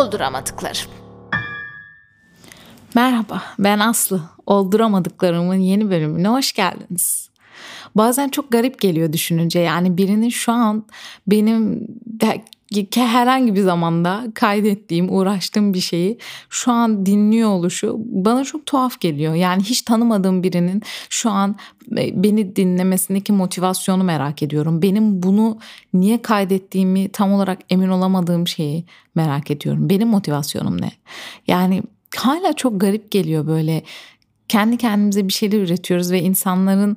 Olduramadıklarım. Merhaba, ben Aslı. Olduramadıklarımın yeni bölümüne hoş geldiniz. Bazen çok garip geliyor düşününce. Yani birinin şu an benim herhangi bir zamanda kaydettiğim, uğraştığım bir şeyi şu an dinliyor oluşu bana çok tuhaf geliyor. Yani hiç tanımadığım birinin şu an e, beni dinlemesindeki motivasyonu merak ediyorum. Benim bunu niye kaydettiğimi tam olarak emin olamadığım şeyi merak ediyorum. Benim motivasyonum ne? Yani hala çok garip geliyor böyle kendi kendimize bir şeyler üretiyoruz ve insanların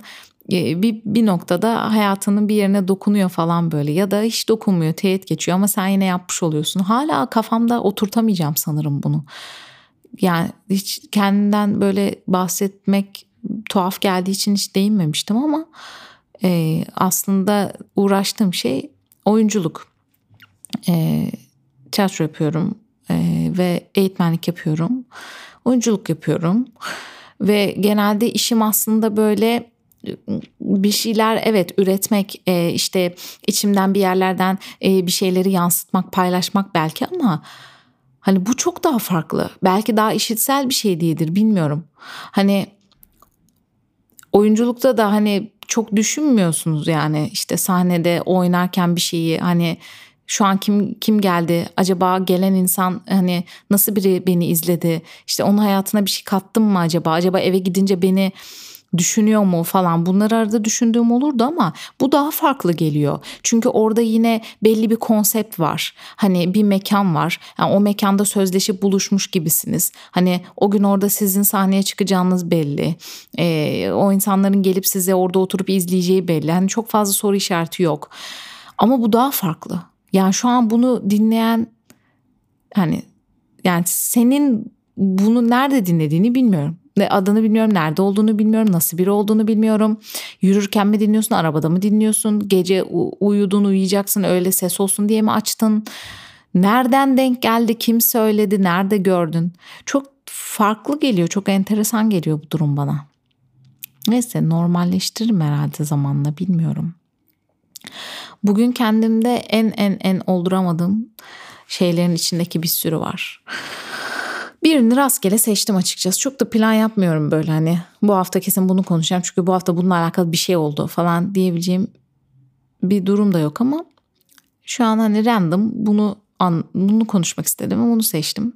bir, bir noktada hayatının bir yerine dokunuyor falan böyle ya da hiç dokunmuyor teğet geçiyor ama sen yine yapmış oluyorsun. Hala kafamda oturtamayacağım sanırım bunu. Yani hiç kendinden böyle bahsetmek tuhaf geldiği için hiç değinmemiştim ama e, aslında uğraştığım şey oyunculuk. E, tiyatro yapıyorum e, ve eğitmenlik yapıyorum. Oyunculuk yapıyorum. Ve genelde işim aslında böyle bir şeyler evet üretmek e, işte içimden bir yerlerden e, bir şeyleri yansıtmak paylaşmak belki ama hani bu çok daha farklı. Belki daha işitsel bir şey değildir bilmiyorum. Hani oyunculukta da hani çok düşünmüyorsunuz yani. İşte sahnede oynarken bir şeyi hani şu an kim kim geldi? Acaba gelen insan hani nasıl biri beni izledi? İşte onun hayatına bir şey kattım mı acaba? Acaba eve gidince beni düşünüyor mu falan bunları arada düşündüğüm olurdu ama bu daha farklı geliyor. Çünkü orada yine belli bir konsept var. Hani bir mekan var. Yani o mekanda sözleşip buluşmuş gibisiniz. Hani o gün orada sizin sahneye çıkacağınız belli. Ee, o insanların gelip size orada oturup izleyeceği belli. Hani çok fazla soru işareti yok. Ama bu daha farklı. Yani şu an bunu dinleyen hani yani senin bunu nerede dinlediğini bilmiyorum. Ne adını bilmiyorum, nerede olduğunu bilmiyorum, nasıl biri olduğunu bilmiyorum. Yürürken mi dinliyorsun, arabada mı dinliyorsun? Gece uyudun, uyuyacaksın öyle ses olsun diye mi açtın? Nereden denk geldi, kim söyledi, nerede gördün? Çok farklı geliyor, çok enteresan geliyor bu durum bana. Neyse normalleştiririm herhalde zamanla bilmiyorum. Bugün kendimde en en en olduramadığım şeylerin içindeki bir sürü var. Birini rastgele seçtim açıkçası. Çok da plan yapmıyorum böyle hani bu hafta kesin bunu konuşacağım çünkü bu hafta bununla alakalı bir şey oldu falan diyebileceğim bir durum da yok ama şu an hani random bunu an, bunu konuşmak istedim ve bunu seçtim.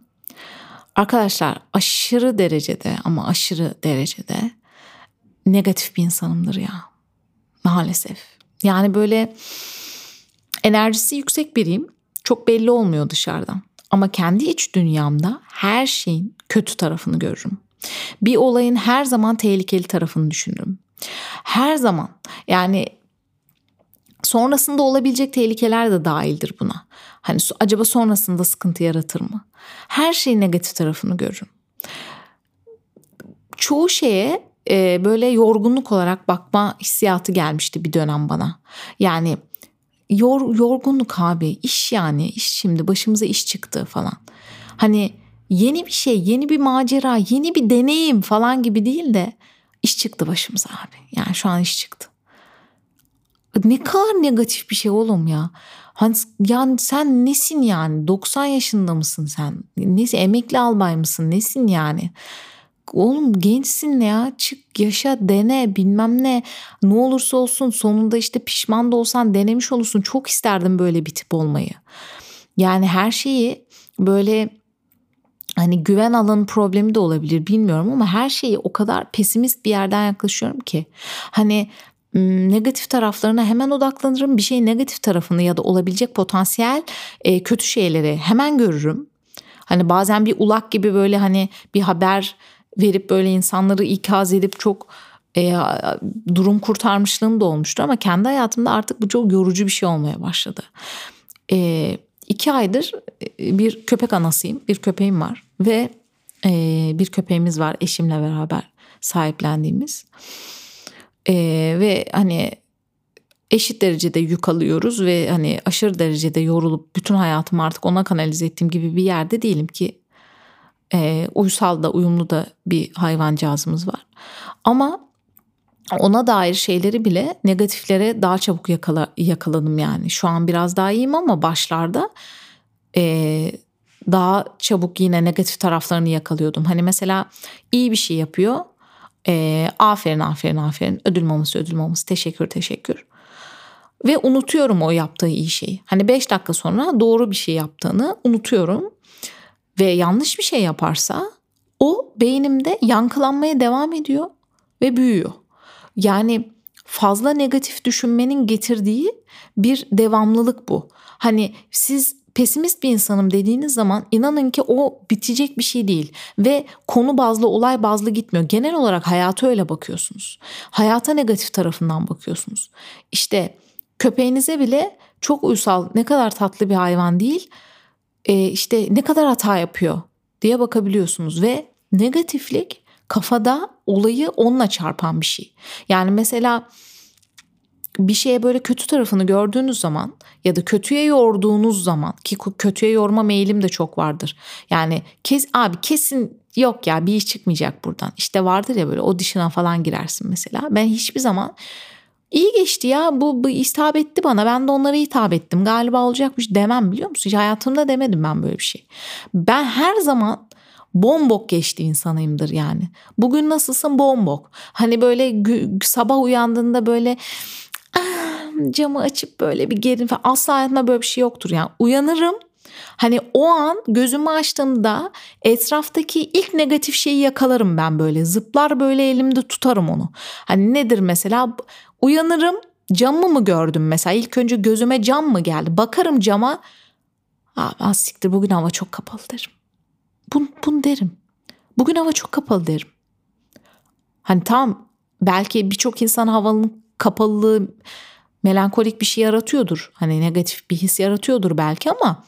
Arkadaşlar aşırı derecede ama aşırı derecede negatif bir insanımdır ya. Maalesef. Yani böyle enerjisi yüksek biriyim. Çok belli olmuyor dışarıdan. Ama kendi iç dünyamda her şeyin kötü tarafını görürüm. Bir olayın her zaman tehlikeli tarafını düşünürüm. Her zaman yani sonrasında olabilecek tehlikeler de dahildir buna. Hani acaba sonrasında sıkıntı yaratır mı? Her şeyin negatif tarafını görürüm. Çoğu şeye e, böyle yorgunluk olarak bakma hissiyatı gelmişti bir dönem bana. Yani yor, yorgunluk abi iş yani iş şimdi başımıza iş çıktı falan. Hani yeni bir şey yeni bir macera yeni bir deneyim falan gibi değil de iş çıktı başımıza abi. Yani şu an iş çıktı. Ne kadar negatif bir şey oğlum ya. Hani yani sen nesin yani 90 yaşında mısın sen? Nesin emekli albay mısın nesin yani? Oğlum gençsin ya çık yaşa dene bilmem ne ne olursa olsun sonunda işte pişman da olsan denemiş olursun çok isterdim böyle bir tip olmayı. Yani her şeyi böyle hani güven alanı problemi de olabilir bilmiyorum ama her şeyi o kadar pesimist bir yerden yaklaşıyorum ki hani negatif taraflarına hemen odaklanırım bir şey negatif tarafını ya da olabilecek potansiyel e, kötü şeyleri hemen görürüm. Hani bazen bir ulak gibi böyle hani bir haber verip böyle insanları ikaz edip çok e, durum kurtarmışlığım da olmuştu ama kendi hayatımda artık bu çok yorucu bir şey olmaya başladı. E, iki aydır e, bir köpek anasıyım, bir köpeğim var ve e, bir köpeğimiz var eşimle beraber sahiplendiğimiz e, ve hani eşit derecede yük alıyoruz ve hani aşırı derecede yorulup bütün hayatımı artık ona kanalize ettiğim gibi bir yerde değilim ki e, uysal da uyumlu da bir hayvancağızımız var. Ama ona dair şeyleri bile negatiflere daha çabuk yakala, yakaladım yani. Şu an biraz daha iyiyim ama başlarda e, daha çabuk yine negatif taraflarını yakalıyordum. Hani mesela iyi bir şey yapıyor. E, aferin aferin aferin ödül maması ödül maması teşekkür teşekkür. Ve unutuyorum o yaptığı iyi şeyi. Hani 5 dakika sonra doğru bir şey yaptığını unutuyorum. Ve yanlış bir şey yaparsa o beynimde yankılanmaya devam ediyor ve büyüyor. Yani fazla negatif düşünmenin getirdiği bir devamlılık bu. Hani siz pesimist bir insanım dediğiniz zaman inanın ki o bitecek bir şey değil ve konu bazlı olay bazlı gitmiyor. Genel olarak hayata öyle bakıyorsunuz. Hayata negatif tarafından bakıyorsunuz. İşte köpeğinize bile çok uysal ne kadar tatlı bir hayvan değil e, işte ne kadar hata yapıyor diye bakabiliyorsunuz ve negatiflik kafada olayı onunla çarpan bir şey. Yani mesela bir şeye böyle kötü tarafını gördüğünüz zaman ya da kötüye yorduğunuz zaman ki kötüye yorma meyilim de çok vardır. Yani kes abi kesin yok ya bir iş çıkmayacak buradan. İşte vardır ya böyle audition'a falan girersin mesela. Ben hiçbir zaman iyi geçti ya bu, bu hitap etti bana ben de onlara hitap ettim galiba olacakmış demem biliyor musun? Hiç hayatımda demedim ben böyle bir şey. Ben her zaman bombok geçti insanıyımdır yani. Bugün nasılsın bombok. Hani böyle sabah uyandığında böyle ah, camı açıp böyle bir gerin falan asla hayatımda böyle bir şey yoktur yani. Uyanırım Hani o an gözümü açtığımda etraftaki ilk negatif şeyi yakalarım ben böyle. Zıplar böyle elimde tutarım onu. Hani nedir mesela? Uyanırım camı mı gördüm mesela? İlk önce gözüme cam mı geldi? Bakarım cama. Aa, az siktir bugün hava çok kapalı derim. Bunu, bunu derim. Bugün hava çok kapalı derim. Hani tam belki birçok insan havanın kapalılığı melankolik bir şey yaratıyordur. Hani negatif bir his yaratıyordur belki ama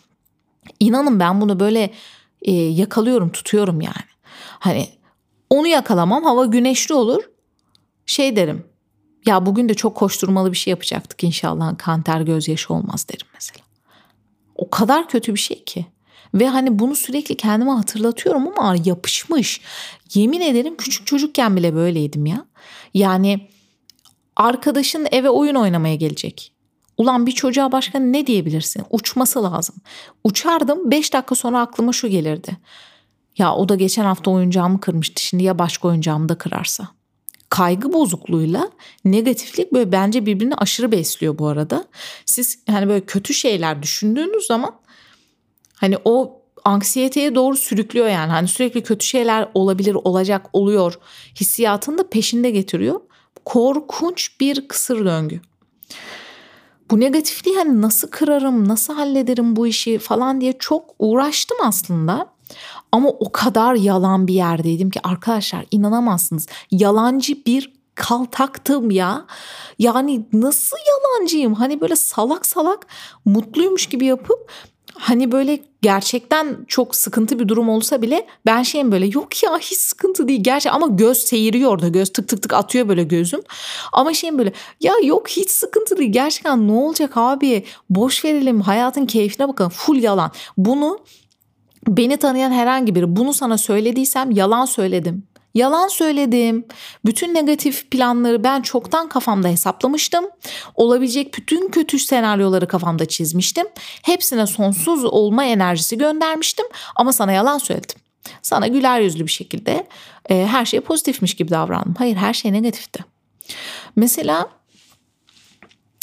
inanın ben bunu böyle e, yakalıyorum, tutuyorum yani. Hani onu yakalamam hava güneşli olur. Şey derim. Ya bugün de çok koşturmalı bir şey yapacaktık inşallah kanter gözyaşı olmaz derim mesela. O kadar kötü bir şey ki. Ve hani bunu sürekli kendime hatırlatıyorum ama yapışmış. Yemin ederim küçük çocukken bile böyleydim ya. Yani arkadaşın eve oyun oynamaya gelecek. Ulan bir çocuğa başka ne diyebilirsin? Uçması lazım. Uçardım 5 dakika sonra aklıma şu gelirdi. Ya o da geçen hafta oyuncağımı kırmıştı. Şimdi ya başka oyuncağımı da kırarsa. Kaygı bozukluğuyla negatiflik böyle bence birbirini aşırı besliyor bu arada. Siz yani böyle kötü şeyler düşündüğünüz zaman Hani o anksiyeteye doğru sürüklüyor yani. Hani sürekli kötü şeyler olabilir, olacak, oluyor hissiyatını da peşinde getiriyor. Korkunç bir kısır döngü. Bu negatifliği hani nasıl kırarım, nasıl hallederim bu işi falan diye çok uğraştım aslında. Ama o kadar yalan bir yerdeydim ki arkadaşlar inanamazsınız. Yalancı bir kaltaktım ya. Yani nasıl yalancıyım? Hani böyle salak salak mutluymuş gibi yapıp hani böyle gerçekten çok sıkıntı bir durum olsa bile ben şeyim böyle yok ya hiç sıkıntı değil gerçi ama göz seyiriyor orada göz tık tık tık atıyor böyle gözüm ama şeyim böyle ya yok hiç sıkıntı değil gerçekten ne olacak abi boş verelim hayatın keyfine bakalım full yalan bunu beni tanıyan herhangi biri bunu sana söylediysem yalan söyledim Yalan söyledim. Bütün negatif planları ben çoktan kafamda hesaplamıştım. Olabilecek bütün kötü senaryoları kafamda çizmiştim. Hepsine sonsuz olma enerjisi göndermiştim ama sana yalan söyledim. Sana güler yüzlü bir şekilde e, her şey pozitifmiş gibi davrandım. Hayır her şey negatifti. Mesela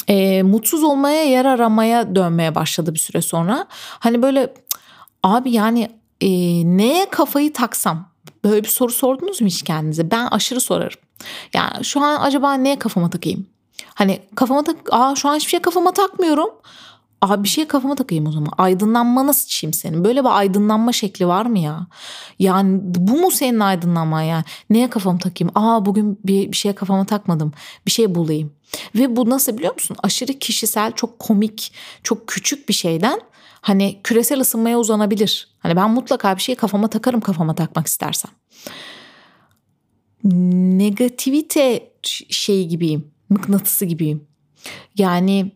e, mutsuz olmaya yer aramaya dönmeye başladı bir süre sonra. Hani böyle abi yani e, neye kafayı taksam Böyle bir soru sordunuz mu hiç kendinize? Ben aşırı sorarım. Yani şu an acaba neye kafama takayım? Hani kafama tak, aa şu an hiçbir şey kafama takmıyorum. Abi bir şey kafama takayım o zaman. Aydınlanma nasıl çim senin? Böyle bir aydınlanma şekli var mı ya? Yani bu mu senin aydınlanma ya? Neye kafamı takayım? Aa bugün bir, bir şeye kafama takmadım. Bir şey bulayım. Ve bu nasıl biliyor musun? Aşırı kişisel, çok komik, çok küçük bir şeyden hani küresel ısınmaya uzanabilir. Hani ben mutlaka bir şeyi kafama takarım kafama takmak istersem. Negativite şey gibiyim, mıknatısı gibiyim. Yani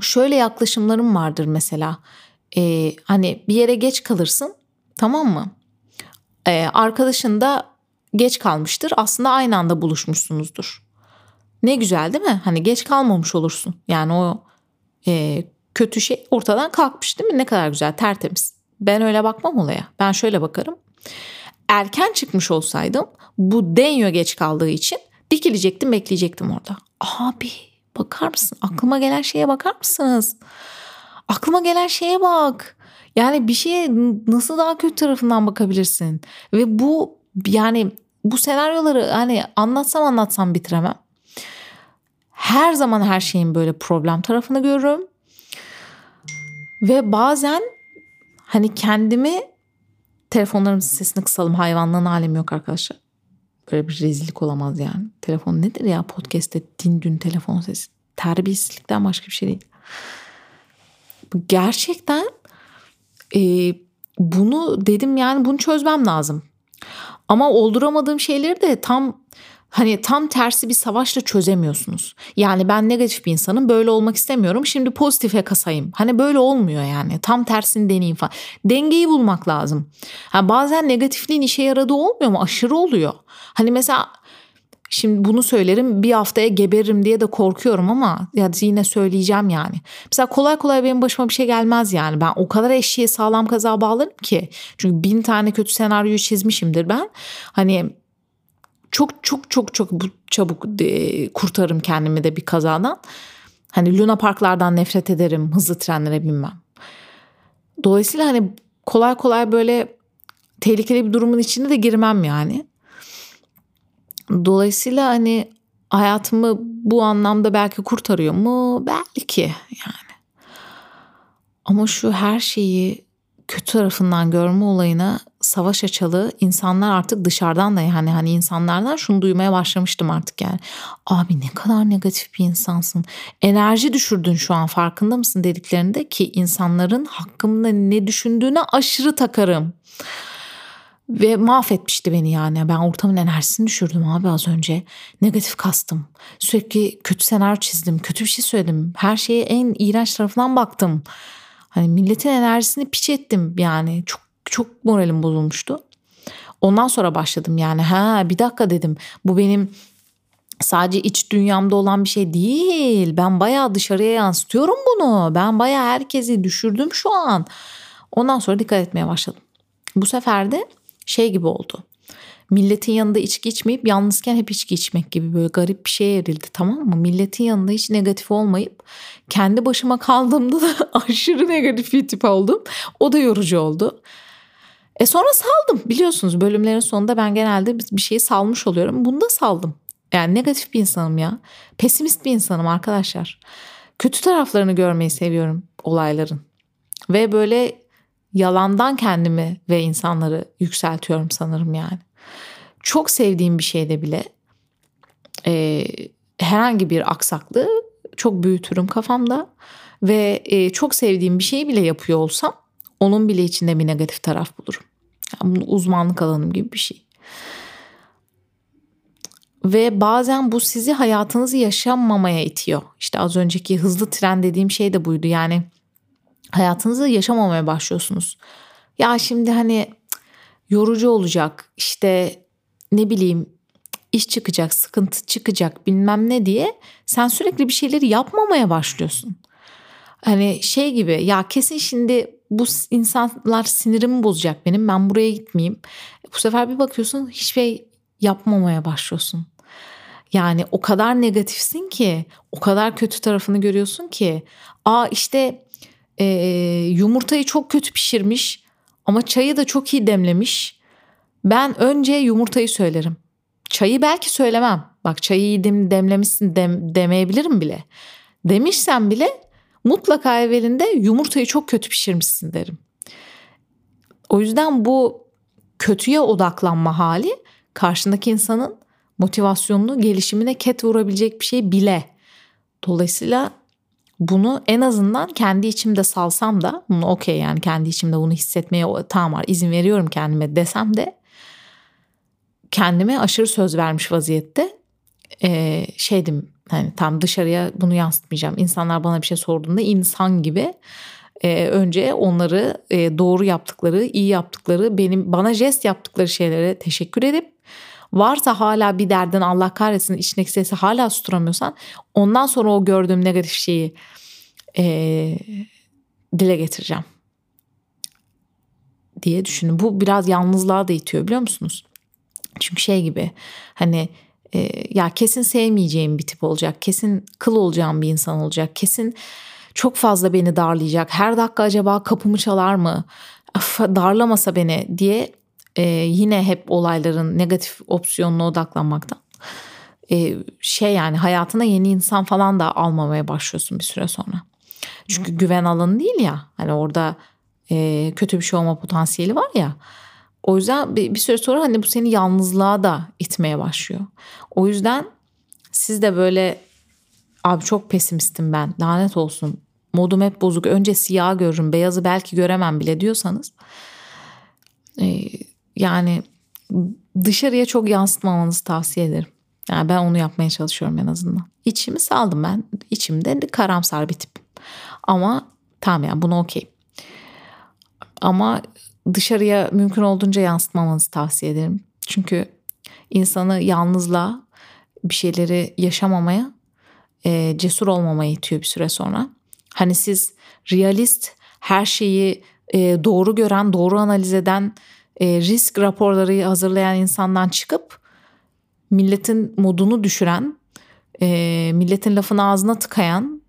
şöyle yaklaşımlarım vardır mesela. Ee, hani bir yere geç kalırsın tamam mı? Ee, arkadaşın da geç kalmıştır. Aslında aynı anda buluşmuşsunuzdur. Ne güzel değil mi? Hani geç kalmamış olursun. Yani o e, kötü şey ortadan kalkmış değil mi? Ne kadar güzel tertemiz. ben öyle bakmam olaya. Ben şöyle bakarım. Erken çıkmış olsaydım bu denyo geç kaldığı için dikilecektim bekleyecektim orada. Abi bakar mısın? Aklıma gelen şeye bakar mısınız? Aklıma gelen şeye bak. Yani bir şeye nasıl daha kötü tarafından bakabilirsin? Ve bu yani bu senaryoları hani anlatsam anlatsam bitiremem. Her zaman her şeyin böyle problem tarafını görürüm. Ve bazen hani kendimi telefonlarımızın sesini kısalım hayvanlığın alemi yok arkadaşlar. Böyle bir rezillik olamaz yani. Telefon nedir ya podcast'te din dün telefon sesi. Terbiyesizlikten başka bir şey değil. Gerçekten e, bunu dedim yani bunu çözmem lazım. Ama olduramadığım şeyleri de tam hani tam tersi bir savaşla çözemiyorsunuz. Yani ben negatif bir insanım böyle olmak istemiyorum şimdi pozitife kasayım. Hani böyle olmuyor yani tam tersini deneyeyim falan. Dengeyi bulmak lazım. Ha, bazen negatifliğin işe yaradığı olmuyor mu? Aşırı oluyor. Hani mesela Şimdi bunu söylerim bir haftaya geberirim diye de korkuyorum ama ya yine söyleyeceğim yani. Mesela kolay kolay benim başıma bir şey gelmez yani. Ben o kadar eşeğe sağlam kaza bağlarım ki. Çünkü bin tane kötü senaryoyu çizmişimdir ben. Hani çok çok çok çok çabuk kurtarırım kendimi de bir kazadan. Hani Luna Parklardan nefret ederim. Hızlı trenlere binmem. Dolayısıyla hani kolay kolay böyle tehlikeli bir durumun içine de girmem yani. Dolayısıyla hani hayatımı bu anlamda belki kurtarıyor mu? Belki yani. Ama şu her şeyi kötü tarafından görme olayına savaş açalı insanlar artık dışarıdan da yani hani insanlardan şunu duymaya başlamıştım artık yani. Abi ne kadar negatif bir insansın. Enerji düşürdün şu an farkında mısın dediklerinde ki insanların hakkımda ne düşündüğüne aşırı takarım. Ve mahvetmişti beni yani. Ben ortamın enerjisini düşürdüm abi az önce. Negatif kastım. Sürekli kötü senaryo çizdim. Kötü bir şey söyledim. Her şeye en iğrenç tarafından baktım. Hani milletin enerjisini piç ettim yani. Çok çok moralim bozulmuştu. Ondan sonra başladım yani. Ha bir dakika dedim. Bu benim sadece iç dünyamda olan bir şey değil. Ben bayağı dışarıya yansıtıyorum bunu. Ben bayağı herkesi düşürdüm şu an. Ondan sonra dikkat etmeye başladım. Bu sefer de şey gibi oldu. Milletin yanında içki içmeyip yalnızken hep içki içmek gibi böyle garip bir şeye evrildi tamam mı? Milletin yanında hiç negatif olmayıp kendi başıma kaldığımda da aşırı negatif bir tip oldum. O da yorucu oldu. E sonra saldım biliyorsunuz bölümlerin sonunda ben genelde bir şeyi salmış oluyorum. Bunu da saldım. Yani negatif bir insanım ya. Pesimist bir insanım arkadaşlar. Kötü taraflarını görmeyi seviyorum olayların. Ve böyle yalandan kendimi ve insanları yükseltiyorum sanırım yani. Çok sevdiğim bir şeyde bile e, herhangi bir aksaklığı çok büyütürüm kafamda ve e, çok sevdiğim bir şeyi bile yapıyor olsam onun bile içinde bir negatif taraf bulurum. Yani bunu uzmanlık alanım gibi bir şey. Ve bazen bu sizi hayatınızı yaşamamaya itiyor. İşte az önceki hızlı tren dediğim şey de buydu. Yani hayatınızı yaşamamaya başlıyorsunuz. Ya şimdi hani yorucu olacak işte ne bileyim iş çıkacak, sıkıntı çıkacak bilmem ne diye sen sürekli bir şeyleri yapmamaya başlıyorsun. Hani şey gibi ya kesin şimdi bu insanlar sinirimi bozacak benim ben buraya gitmeyeyim. Bu sefer bir bakıyorsun hiçbir şey yapmamaya başlıyorsun. Yani o kadar negatifsin ki o kadar kötü tarafını görüyorsun ki aa işte e, yumurtayı çok kötü pişirmiş ama çayı da çok iyi demlemiş. Ben önce yumurtayı söylerim. Çayı belki söylemem. Bak çayı iyi demlemişsin dem, demeyebilirim bile. Demişsem bile mutlaka evvelinde yumurtayı çok kötü pişirmişsin derim. O yüzden bu kötüye odaklanma hali karşındaki insanın motivasyonunu, gelişimine ket vurabilecek bir şey bile. Dolayısıyla bunu en azından kendi içimde salsam da bunu okey yani kendi içimde bunu hissetmeye tamam var izin veriyorum kendime desem de kendime aşırı söz vermiş vaziyette e, şeydim hani tam dışarıya bunu yansıtmayacağım. İnsanlar bana bir şey sorduğunda insan gibi e, önce onları e, doğru yaptıkları, iyi yaptıkları, benim bana jest yaptıkları şeylere teşekkür edip varsa hala bir derdin Allah kahretsin içindeki sesi hala susturamıyorsan ondan sonra o gördüğüm negatif şeyi e, dile getireceğim. diye düşünün. Bu biraz yalnızlığa da itiyor biliyor musunuz? Çünkü şey gibi hani e, ya kesin sevmeyeceğim bir tip olacak. Kesin kıl olacağım bir insan olacak. Kesin çok fazla beni darlayacak. Her dakika acaba kapımı çalar mı? Af, darlamasa beni diye e, yine hep olayların negatif opsiyonuna odaklanmaktan e, şey yani hayatına yeni insan falan da almamaya başlıyorsun bir süre sonra. Çünkü güven alanı değil ya hani orada e, kötü bir şey olma potansiyeli var ya. O yüzden bir, bir süre sonra hani bu seni yalnızlığa da itmeye başlıyor. O yüzden siz de böyle abi çok pesimistim ben lanet olsun modum hep bozuk önce siyah görürüm beyazı belki göremem bile diyorsanız e, yani dışarıya çok yansıtmamanızı tavsiye ederim. Yani ben onu yapmaya çalışıyorum en azından. İçimi saldım ben. İçimde de karamsar bir tip. Ama tamam yani bunu okey. Ama dışarıya mümkün olduğunca yansıtmamanızı tavsiye ederim. Çünkü insanı yalnızlığa bir şeyleri yaşamamaya, e, cesur olmamaya itiyor bir süre sonra. Hani siz realist, her şeyi e, doğru gören, doğru analiz eden, e, risk raporları hazırlayan insandan çıkıp milletin modunu düşüren, e, milletin lafını ağzına tıkayan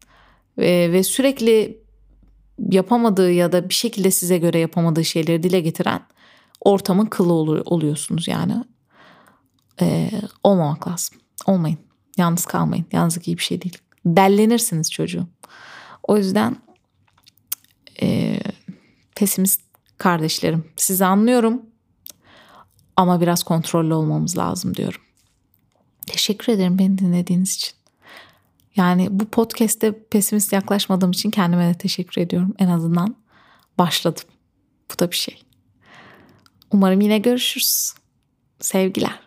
e, ve sürekli yapamadığı ya da bir şekilde size göre yapamadığı şeyleri dile getiren ortamın kılı oluyorsunuz yani. E, olmamak lazım. Olmayın. Yalnız kalmayın. Yalnızlık iyi bir şey değil. Dellenirsiniz çocuğum. O yüzden e, pesimist kardeşlerim sizi anlıyorum ama biraz kontrollü olmamız lazım diyorum. Teşekkür ederim beni dinlediğiniz için. Yani bu podcast'te pesimist yaklaşmadığım için kendime de teşekkür ediyorum. En azından başladım. Bu da bir şey. Umarım yine görüşürüz. Sevgiler.